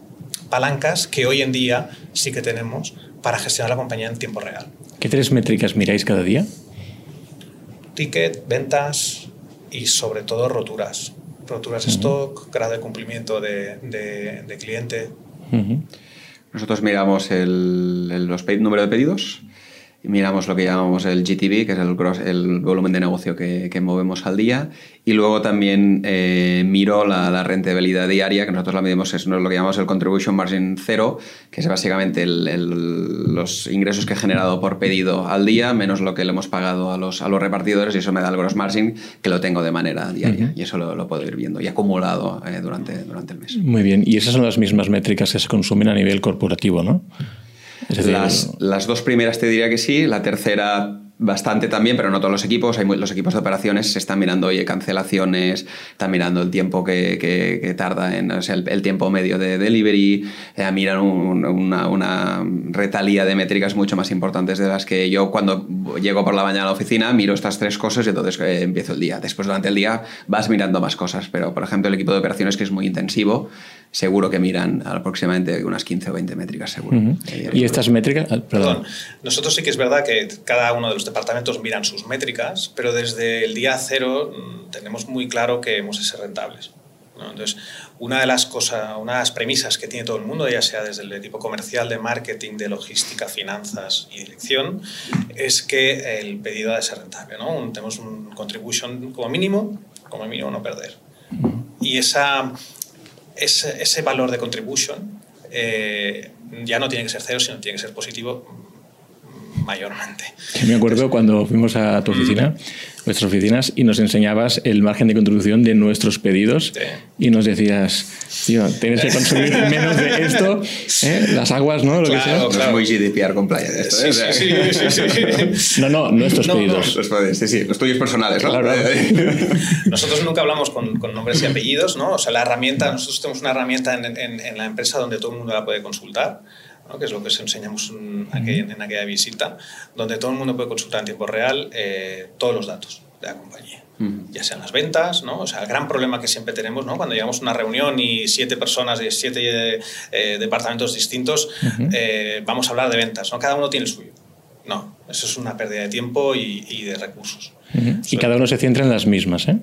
palancas que hoy en día sí que tenemos para gestionar la compañía en tiempo real. ¿Qué tres métricas miráis cada día? Ticket, ventas y sobre todo roturas. Roturas de stock, grado de cumplimiento de, de, cliente. Nosotros miramos el, el, los número de pedidos, miramos lo que llamamos el GTV, que es el, el volumen de negocio que, que, movemos al día, y luego también eh, miro la, la, rentabilidad diaria, que nosotros la medimos, es lo que llamamos el Contribution Margin Cero, que es básicamente el, los ingresos que he generado por pedido al día, menos lo que le hemos pagado a los, a los repartidores, y eso me da el gross margin, que lo tengo de manera diaria, y eso lo, lo, puedo ir viendo, y acumulado eh, durante, durante el mes. Muy bien, y esas son las mismas métricas que se consumen a nivel corporativo, ¿no? Las, las, dos primeras te diría que sí, la tercera bastante también, pero no todos los equipos. Hay los equipos de operaciones se están mirando, oye, cancelaciones, están mirando el tiempo que, que, tarda en o sea, el, tiempo medio de delivery, eh, miran una, una, retalía de métricas mucho más importantes de las que yo cuando llego por la mañana a la oficina miro estas tres cosas y entonces eh, empiezo el día. Después durante el día vas mirando más cosas, pero por ejemplo el equipo de operaciones que es muy intensivo, seguro que miran aproximadamente unas 15 o 20 métricas, seguro. ¿Y estas métricas? Ah, perdón. Nosotros sí que es verdad que cada uno de los departamentos miran sus métricas, pero desde el día cero mm, tenemos muy claro que hemos de ser rentables. Entonces, una de las cosas, una de las premisas que tiene todo el mundo, ya sea desde el equipo comercial, de marketing, de logística, finanzas y dirección, es que el pedido ha de ser rentable. ¿no? tenemos un contribution como mínimo, como mínimo no perder. Y esa, ese, ese valor de contribution eh, ya no tiene que ser cero, sino tiene que ser positivo mayormente. Me acuerdo cuando fuimos a tu oficina, nuestras oficinas, y nos enseñabas el margen de contribución de nuestros pedidos y nos decías, tío, tienes que consumir menos de esto, ¿eh? las aguas, ¿no? Lo claro, que sea. Claro. Es muy GDPR compliant esto, ¿eh? sí, sí, sí, sí, No, no, nuestros no, pedidos. No. Sí, sí, los tuyos personales, ¿no? Claro. nosotros nunca hablamos con, con, nombres y apellidos, ¿no? O sea, la herramienta, nosotros tenemos una herramienta en, en, en la empresa donde todo el mundo la puede consultar que es lo que os enseñamos en, en, aquella visita, donde todo el mundo puede consultar en tiempo real eh, todos los datos de la compañía. Ya sean las ventas, ¿no? O sea, el gran problema que siempre tenemos, ¿no? Cuando llegamos a una reunión y siete personas de siete eh, departamentos distintos, eh, vamos a hablar de ventas, ¿no? Cada uno tiene el suyo. No, eso es una pérdida de tiempo y, y de recursos. Y cada uno se centra en las mismas, ¿eh?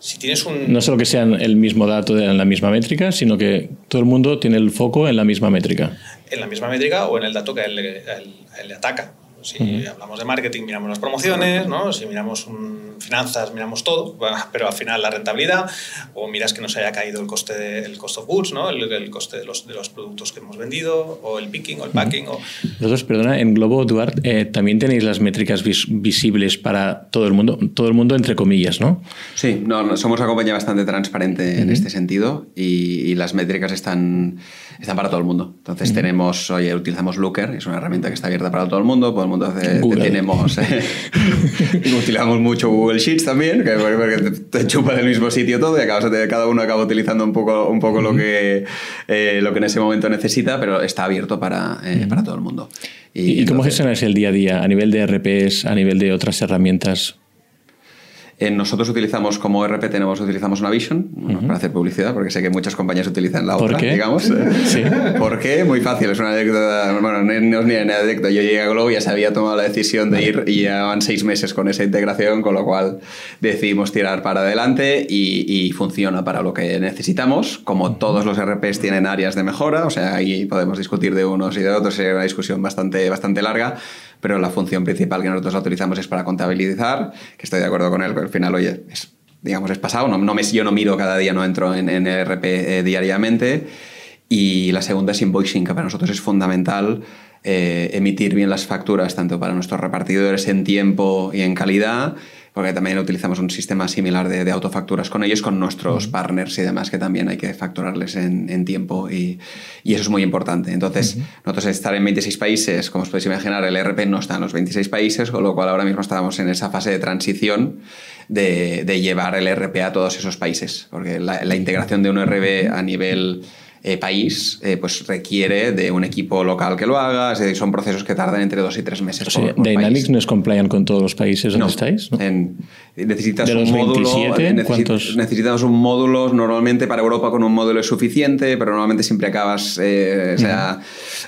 Si tienes un... No solo que sean el mismo dato en la misma métrica, sino que todo el mundo tiene el foco en la misma métrica. En la misma métrica o en el dato que él, él le ataca. Si hablamos de marketing, miramos las promociones, ¿no? si miramos un, finanzas, miramos todo, pero al final la rentabilidad, o miras que no se haya caído el coste de, el cost of goods, ¿no? el, el coste de los, de los, productos que hemos vendido, o el picking, o el packing. O... Vosotros, perdona, en Globo, Duarte, eh, también tenéis las métricas vis visibles para todo el mundo, todo el mundo entre comillas, ¿no? Sí, no, somos una compañía bastante transparente en este sentido y, y las métricas están están para todo el mundo. Entonces tenemos, oye, utilizamos Looker, es una herramienta que está abierta para todo el mundo, todo el mundo hace, tenemos, eh, utilizamos mucho Google Sheets también, que porque te chupa del mismo sitio todo y acabas de, cada uno acaba utilizando un poco, un poco lo, que, eh, lo que en ese momento necesita, pero está abierto para, eh, para todo el mundo. ¿Y, ¿Y cómo gestionas el día a día a nivel de RPs, a nivel de otras herramientas? Nosotros utilizamos como RP tenemos utilizamos una Vision para hacer publicidad porque sé que muchas compañías utilizan la ¿Por otra qué? digamos ¿Sí? ¿por qué? muy fácil es una anécdota bueno no es ni una anécdota yo llegué a Globo y ya se había tomado la decisión de ir y van seis meses con esa integración con lo cual decidimos tirar para adelante y, y funciona para lo que necesitamos como todos los RPs tienen áreas de mejora o sea ahí podemos discutir de unos y de otros sería una discusión bastante bastante larga pero la función principal que nosotros utilizamos es para contabilizar, que estoy de acuerdo con él, pero al final, oye, digamos, es pasado, no, no me, yo no miro cada día, no entro en, en ERP eh, diariamente. Y la segunda es invoicing, que para nosotros es fundamental eh, emitir bien las facturas, tanto para nuestros repartidores en tiempo y en calidad, porque también utilizamos un sistema similar de, de autofacturas con ellos, con nuestros partners y demás, que también hay que facturarles en, en tiempo y, y, eso es muy importante. Entonces, nosotros estar en 26 países, como os podéis imaginar, el ERP no está en los 26 países, con lo cual ahora mismo estamos en esa fase de transición de, de llevar el ERP a todos esos países, porque la, la integración de un ERP a nivel eh, país eh, pues requiere de un equipo local que lo haga, es decir, son procesos que tardan entre dos y tres meses. O Dynamics no es compliant con todos los países donde estáis. ¿no? necesitas un módulo. necesitamos un módulo, normalmente para Europa con un módulo es suficiente, pero normalmente siempre acabas, eh, o sea,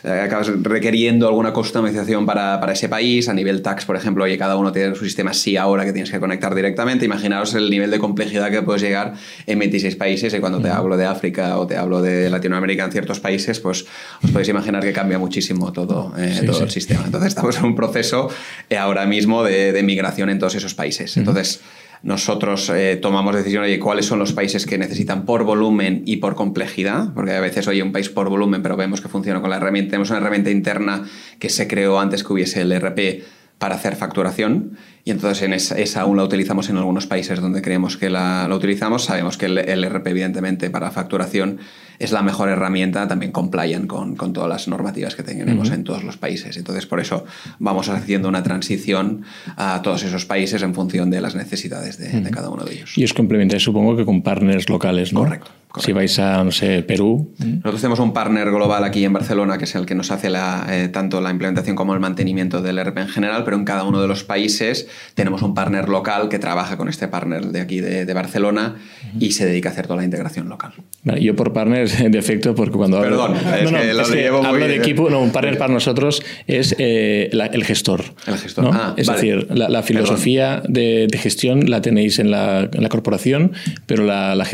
acabas requiriendo alguna customización para, para, ese país. A nivel tax, por ejemplo, oye, cada uno tiene su sistema sí ahora que tienes que conectar directamente. Imaginaos el nivel de complejidad que puedes llegar en 26 países y cuando te hablo de África o te hablo de la Latinoamérica en ciertos países, pues os podéis imaginar que cambia muchísimo todo, eh, todo el sistema. Entonces estamos en un proceso eh, ahora mismo de, de, migración en todos esos países. Entonces nosotros eh, tomamos decisión, oye, cuáles son los países que necesitan por volumen y por complejidad, porque a veces, oye, un país por volumen, pero vemos que funciona con la herramienta, tenemos una herramienta interna que se creó antes que hubiese el RP para hacer facturación y entonces en esa, aún la utilizamos en algunos países donde creemos que la, utilizamos. Sabemos que el, el, RP, evidentemente, para facturación es la mejor herramienta, también compliant con, con todas las normativas que tenemos en todos los países. Entonces, por eso vamos haciendo una transición a todos esos países en función de las necesidades de, cada uno de ellos. Y os complementáis, supongo que con partners locales, ¿no? Correcto. Si vais a, no sé, Perú. Nosotros tenemos un partner global aquí en Barcelona, que es el que nos hace la, eh, tanto la implementación como el mantenimiento del ERP en general, pero en cada uno de los países tenemos un partner local que trabaja con este partner de aquí de, Barcelona y se dedica a hacer toda la integración local. yo por partner de efecto, porque cuando hablo, hablo de equipo, no, un partner para nosotros es eh, el gestor. El gestor. Ah, es decir, la, filosofía de, gestión la tenéis en la, corporación, pero la, la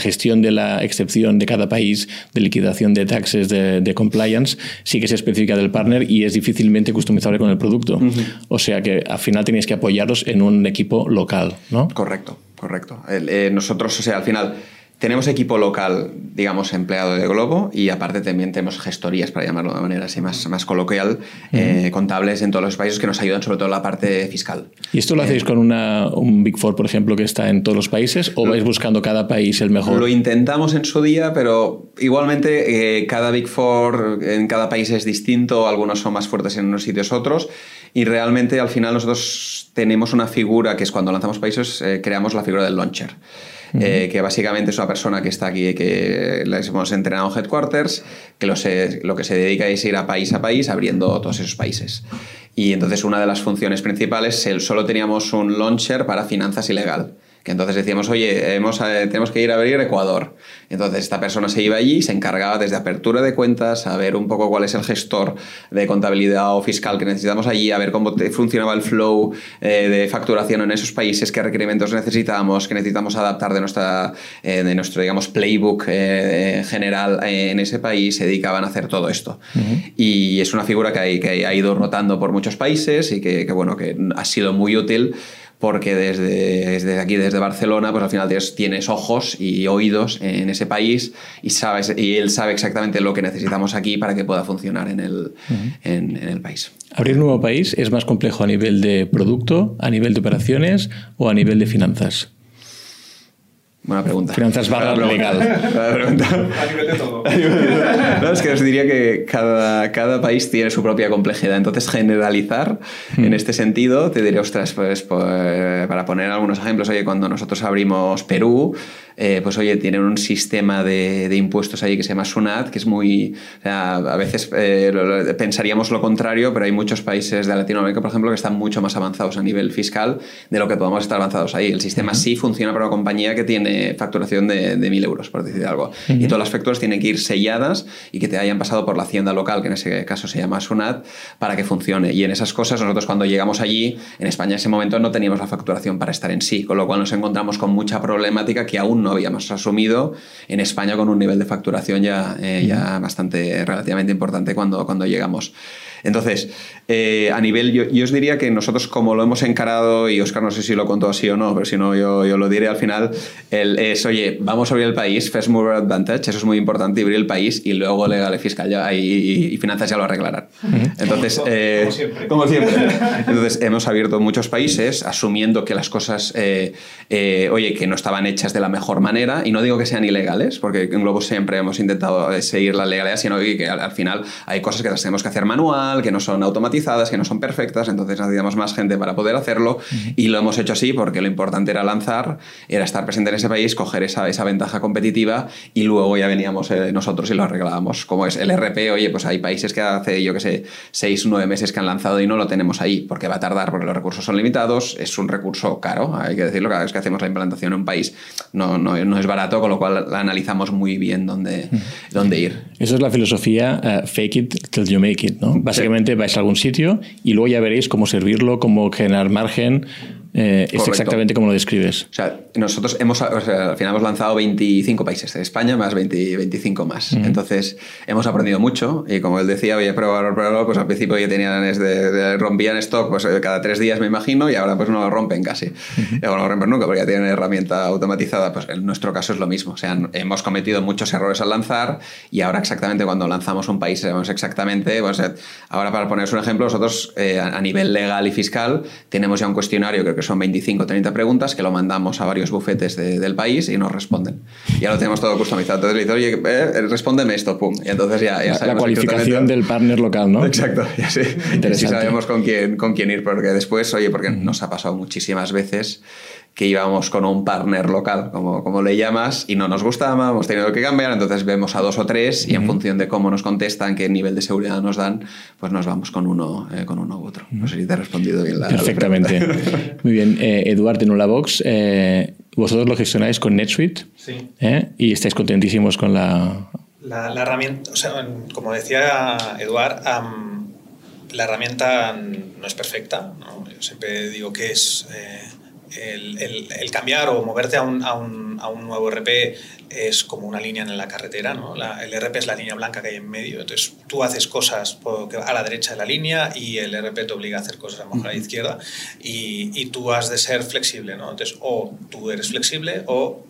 gestión de la excepción de cada país, de liquidación de taxes, de, compliance, sí que es específica del partner y es difícilmente customizable con el producto. O sea que al final tenéis que apoyaros en un equipo local, ¿no? Correcto, correcto. Eh, nosotros, o sea, al final tenemos equipo local, digamos, empleado de Globo y aparte también tenemos gestorías, para llamarlo de manera así más, más coloquial, eh, contables en todos los países que nos ayudan sobre todo en la parte fiscal. ¿Y esto lo hacéis con una, un Big Four, por ejemplo, que está en todos los países o vais buscando cada país el mejor? Lo intentamos en su día, pero igualmente eh, cada Big Four en cada país es distinto, algunos son más fuertes en unos sitios otros y realmente al final nosotros tenemos una figura que es cuando lanzamos países, eh, creamos la figura del launcher. Eh, que básicamente es una persona que está aquí, que les hemos entrenado en headquarters, que lo, lo que se dedica es ir a país a país abriendo todos esos países. Y entonces una de las funciones principales, solo teníamos un launcher para finanzas ilegal que entonces decíamos, oye, hemos, eh, tenemos que ir a abrir Ecuador. Entonces esta persona se iba allí y se encargaba desde apertura de cuentas, a ver un poco cuál es el gestor de contabilidad o fiscal que necesitamos allí, a ver cómo funcionaba el flow eh, de facturación en esos países, qué requerimientos necesitamos, qué necesitamos adaptar de, nuestra, eh, de nuestro, digamos, playbook general en ese país, se dedicaban a hacer todo esto. Y es una figura que, hay, que ha ido rotando por muchos países y que, que bueno, que ha sido muy útil porque desde, desde, aquí, desde Barcelona, pues al final tienes, ojos y oídos en ese país y, sabes, y él sabe exactamente lo que necesitamos aquí para que pueda funcionar en el, en, en el país. ¿Abrir un nuevo país es más complejo a nivel de producto, a nivel de operaciones o a nivel de finanzas? Buena pregunta. Finanzas barra legal. pregunta. A nivel de todo. no, es que os diría que cada, cada país tiene su propia complejidad. Entonces, generalizar en este sentido, te diré, ostras, pues, pues, para poner algunos ejemplos, oye, cuando nosotros abrimos Perú, eh, pues oye, tienen un sistema de, de, impuestos ahí que se llama SUNAT, que es muy... O sea, a veces eh, pensaríamos lo contrario, pero hay muchos países de Latinoamérica, por ejemplo, que están mucho más avanzados a nivel fiscal de lo que podemos estar avanzados ahí. El sistema sí funciona para una compañía que tiene facturación de, de 1.000 euros, por decir algo. Y todas las facturas tienen que ir selladas y que te hayan pasado por la hacienda local, que en ese caso se llama SUNAT, para que funcione. Y en esas cosas, nosotros cuando llegamos allí, en España en ese momento no teníamos la facturación para estar en sí, con lo cual nos encontramos con mucha problemática que aún no habíamos asumido en España con un nivel de facturación ya, eh, ya bastante relativamente importante cuando, cuando llegamos. Entonces, eh, a nivel, yo, os diría que nosotros como lo hemos encarado, y Oscar no sé si lo contó así o no, pero si no yo, yo lo diré al final, el, es, oye, vamos a abrir el país, First Mover Advantage, eso es muy importante, abrir el país y luego legal y fiscal ya, y, y, finanzas ya lo arreglarán. Entonces, como, eh, siempre. como, siempre. Entonces, hemos abierto muchos países asumiendo que las cosas, eh, oye, que no estaban hechas de la mejor manera, y no digo que sean ilegales, porque en Globo siempre hemos intentado seguir la legalidad, sino que al, al final hay cosas que las tenemos que hacer manual, que no son automatizadas, que no son perfectas, entonces necesitamos más gente para poder hacerlo y lo hemos hecho así porque lo importante era lanzar, era estar presente en ese país, coger esa, esa ventaja competitiva y luego ya veníamos eh, nosotros y lo arreglábamos. Como es el RP, oye, pues hay países que hace, yo que sé, seis, nueve meses que han lanzado y no lo tenemos ahí porque va a tardar porque los recursos son limitados, es un recurso caro, hay que decirlo, cada vez que hacemos la implantación en un país no, no, no es barato, con lo cual la analizamos muy bien dónde, dónde ir. Eso es la filosofía uh, fake it till you make it, ¿no? Básicamente vais a algún sitio y luego ya veréis cómo servirlo, cómo generar margen, eh, es exactamente como lo describes. O sea, nosotros hemos, o sea, al final hemos lanzado 25 países de España, más 20, 25 más. Entonces, hemos aprendido mucho y como él decía, oye, probarlo, probarlo, pues al principio ya tenían de, de, rompían stock pues eh, cada tres días, me imagino, y ahora pues no lo rompen casi. O no lo rompen nunca porque ya tienen herramienta automatizada. Pues en nuestro caso es lo mismo. O sea, hemos cometido muchos errores al lanzar y ahora exactamente cuando lanzamos un país sabemos exactamente, pues eh, ahora para poneros un ejemplo, nosotros a nivel legal y fiscal tenemos ya un cuestionario, creo que son 25 o 30 preguntas que lo mandamos a varios bufetes del país y nos responden. Ya lo tenemos todo customizado. Entonces le dice, oye, eh, respóndeme esto, pum. Y entonces ya, ya La cualificación del partner local, ¿no? Exacto, ya sí. Interesante. sabemos con quién, con quién ir, porque después, oye, porque nos ha pasado muchísimas veces que íbamos con un partner local, como, como le llamas, y no nos gustaba, hemos tenido que cambiar, entonces vemos a dos o tres y en función de cómo nos contestan, qué nivel de seguridad nos dan, pues nos vamos con uno, eh, con uno u otro. No sé si te he respondido bien la Perfectamente. Muy bien. Eh, Eduardo en Ulabox, eh, vosotros lo gestionáis con NetSuite sí. ¿eh? y estáis contentísimos con la... La, la herramienta, o sea, como decía Eduard, um, la herramienta no es perfecta. ¿no? Yo siempre digo que es el, el, el, cambiar o moverte a un, a, un, a un, nuevo RP es como una línea en la carretera, ¿no? La, el RP es la línea blanca que hay en medio, entonces tú haces cosas a la derecha de la línea y el RP te obliga a hacer cosas a lo mejor a la izquierda y, y tú has de ser flexible, ¿no? Entonces o tú eres flexible o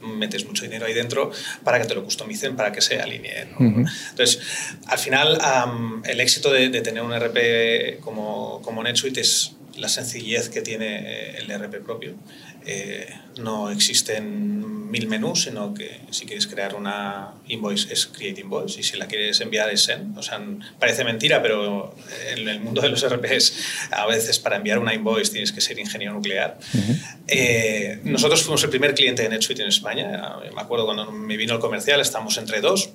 metes mucho dinero ahí dentro para que te lo customicen, para que se alinee. ¿no? Uh -huh. Entonces, al final, um, el éxito de, de, tener un RP como, como NetSuite es la sencillez que tiene el RP propio. Eh, no existen mil menús, sino que si quieres crear una invoice es create invoice y si la quieres enviar es send. O sea, parece mentira, pero en el mundo de los RPs a veces para enviar una invoice tienes que ser ingeniero nuclear. Uh -huh. eh, nosotros fuimos el primer cliente de NetSuite en España. Me acuerdo cuando me vino el comercial, estamos entre dos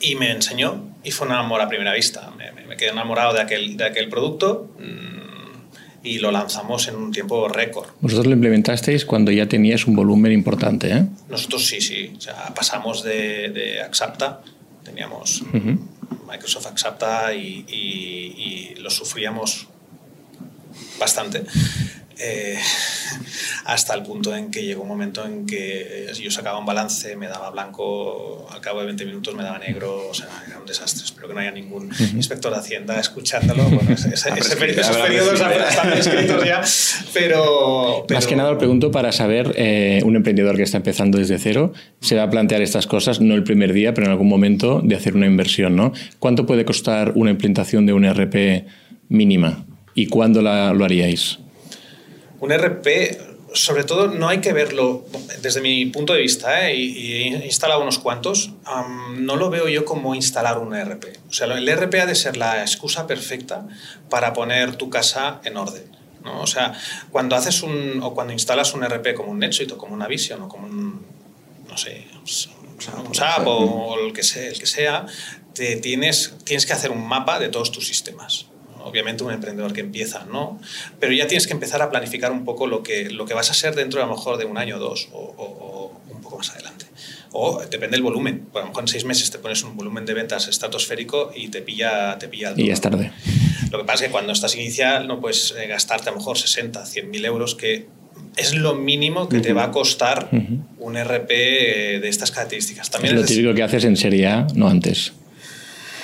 y me enseñó y fue un amor a primera vista. Me, me quedé enamorado de aquel, de aquel producto y lo lanzamos en un tiempo récord. Vosotros lo implementasteis cuando ya tenías un volumen importante, ¿eh? Nosotros sí, sí. O sea, pasamos de, de Axapta, teníamos uh -huh. Microsoft Axapta y, y, y, lo sufríamos bastante. Eh, hasta el punto en que llegó un momento en que yo sacaba un balance, me daba blanco, al cabo de 20 minutos me daba negro, o sea, era un desastre. Espero que no haya ningún inspector de Hacienda escuchándolo. Bueno, ese, ese, ese periodo, esos periodos están escritos ya, pero, pero, Más que nada lo pregunto para saber, eh, un emprendedor que está empezando desde cero, se va a plantear estas cosas, no el primer día, pero en algún momento de hacer una inversión, ¿no? ¿Cuánto puede costar una implantación de un RP mínima? ¿Y cuándo la, lo haríais? Un RP, sobre todo, no hay que verlo desde mi punto de vista, ¿eh? y, y, he instalado unos cuantos, no lo veo yo como instalar un RP. O sea, el RP ha de ser la excusa perfecta para poner tu casa en orden. ¿no? O sea, cuando haces un, o cuando instalas un RP como un NetSuite o como una Vision o como un, no sé, un SAP o, o el, que sea, el que sea, te tienes, tienes que hacer un mapa de todos tus sistemas obviamente un emprendedor que empieza, ¿no? Pero ya tienes que empezar a planificar un poco lo que, lo que vas a ser dentro de a lo mejor de un año o dos o, o, o un poco más adelante. O depende del volumen. Por a lo mejor en seis meses te pones un volumen de ventas estratosférico y te pilla, te pilla el Y ya es tarde. Lo que pasa es que cuando estás inicial no puedes eh, gastarte a lo mejor 60, 100 mil euros que es lo mínimo que uh -huh. te va a costar uh -huh. un RP de estas características. También es lo típico que haces en Serie A, no antes.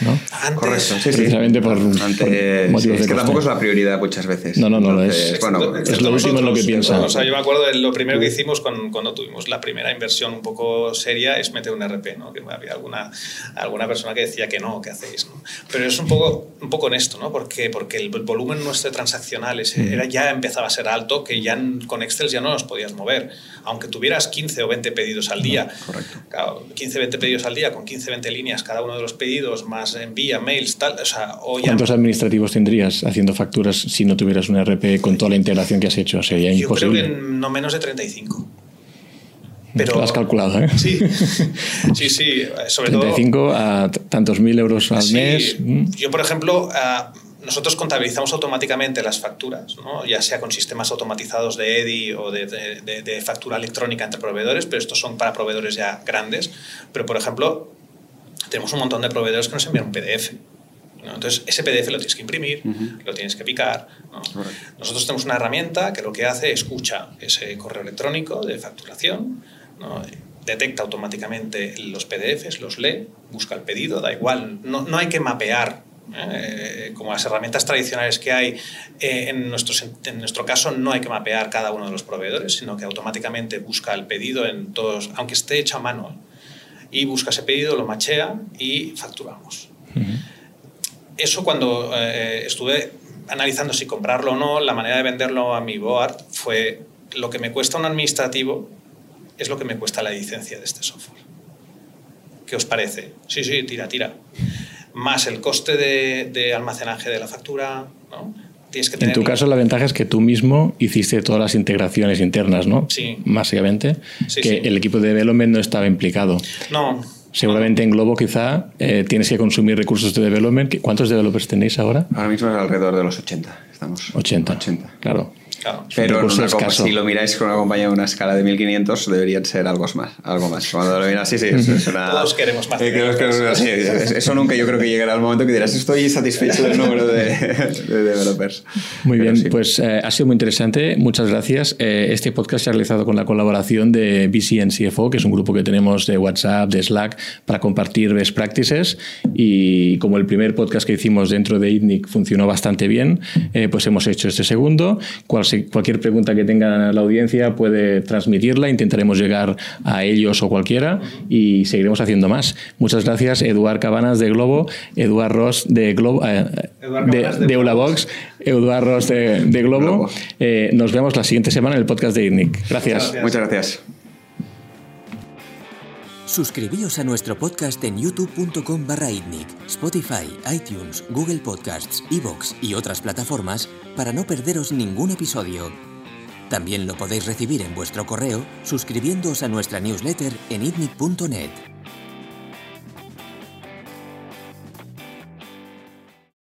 ¿No? Antes, Correcto, sí, precisamente sí. por, Antes, por motivos sí, es que tampoco es la prioridad muchas veces. No, no, no Entonces, es. Bueno, es, es lo último en lo que piensa. O sea, yo me acuerdo de lo primero que hicimos cuando, cuando tuvimos la primera inversión un poco seria es meter un RP, ¿no? Que había alguna, alguna persona que decía que no, que hacéis, ¿no? Pero es un poco, un poco honesto, ¿no? Porque, porque el volumen nuestro de transaccionales mm. era, ya empezaba a ser alto, que ya con Excel ya no los podías mover. Aunque tuvieras 15 o 20 pedidos al día. No, correcto. Claro, 15 20 pedidos al día, con 15 20 líneas cada uno de los pedidos, más envía mails, tal. O sea, ¿Cuántos administrativos tendrías haciendo facturas si no tuvieras un RP con toda la integración que has hecho? Sería Yo imposible. creo que no menos de 35. Pero, Lo has calculado, ¿eh? Sí, sí, sí. Sobre 35 a tantos mil euros al mes. Yo, por ejemplo, nosotros contabilizamos automáticamente las facturas, ¿no? ya sea con sistemas automatizados de EDI o de, de, factura electrónica entre proveedores, pero estos son para proveedores ya grandes. Pero, por ejemplo, tenemos un montón de proveedores que nos envían un PDF. Entonces, ese PDF lo tienes que imprimir, lo tienes que picar. Nosotros tenemos una herramienta que lo que hace es escucha ese correo electrónico de facturación, detecta automáticamente los PDFs, los lee, busca el pedido, da igual, no, no hay que mapear eh, como las herramientas tradicionales que hay, eh, en, nuestro, en nuestro caso no hay que mapear cada uno de los proveedores, sino que automáticamente busca el pedido en todos, aunque esté hecho a mano, y busca ese pedido, lo machea y facturamos. Eso cuando eh, estuve analizando si comprarlo o no, la manera de venderlo a mi board fue lo que me cuesta un administrativo es lo que me cuesta la licencia de este software. ¿Qué os parece? Sí, sí, tira, tira más el coste de, almacenaje de la factura. ¿no? Tienes que en tu caso, la ventaja es que tú mismo hiciste todas las integraciones internas, ¿no? Sí. Básicamente, que el equipo de development no estaba implicado. No. Seguramente en Globo quizá eh, tienes que consumir recursos de development. ¿Cuántos developers tenéis ahora? Ahora mismo es alrededor de los 80. Estamos 80. 80. Claro. Pero si lo miráis con una compañía de una escala de 1500, deberían ser algo más. Algo más. Cuando lo miras, sí, sí, es una... Todos queremos más. Eh, eso nunca yo creo que llegará al momento que dirás, estoy satisfecho del número de, developers. Muy bien, pues eh, ha sido muy interesante. Muchas gracias. Eh, este podcast se ha realizado con la colaboración de BCN CFO, que es un grupo que tenemos de WhatsApp, de Slack, para compartir best practices. Y como el primer podcast que hicimos dentro de ITNIC funcionó bastante bien, pues hemos hecho este segundo. ¿Cuál cualquier pregunta que tenga la audiencia puede transmitirla, intentaremos llegar a ellos o cualquiera y seguiremos haciendo más. Muchas gracias, Eduard Cabanas de Globo, Eduard Ross de Globo, eh, de, Eduard Ross de, Globo. Eh, nos vemos la siguiente semana en el podcast de ITNIC. gracias. Muchas gracias. Suscribíos a nuestro podcast en youtube.com barra itnic, Spotify, iTunes, Google Podcasts, Evox y otras plataformas para no perderos ningún episodio. También lo podéis recibir en vuestro correo suscribiéndoos a nuestra newsletter en itnic.net.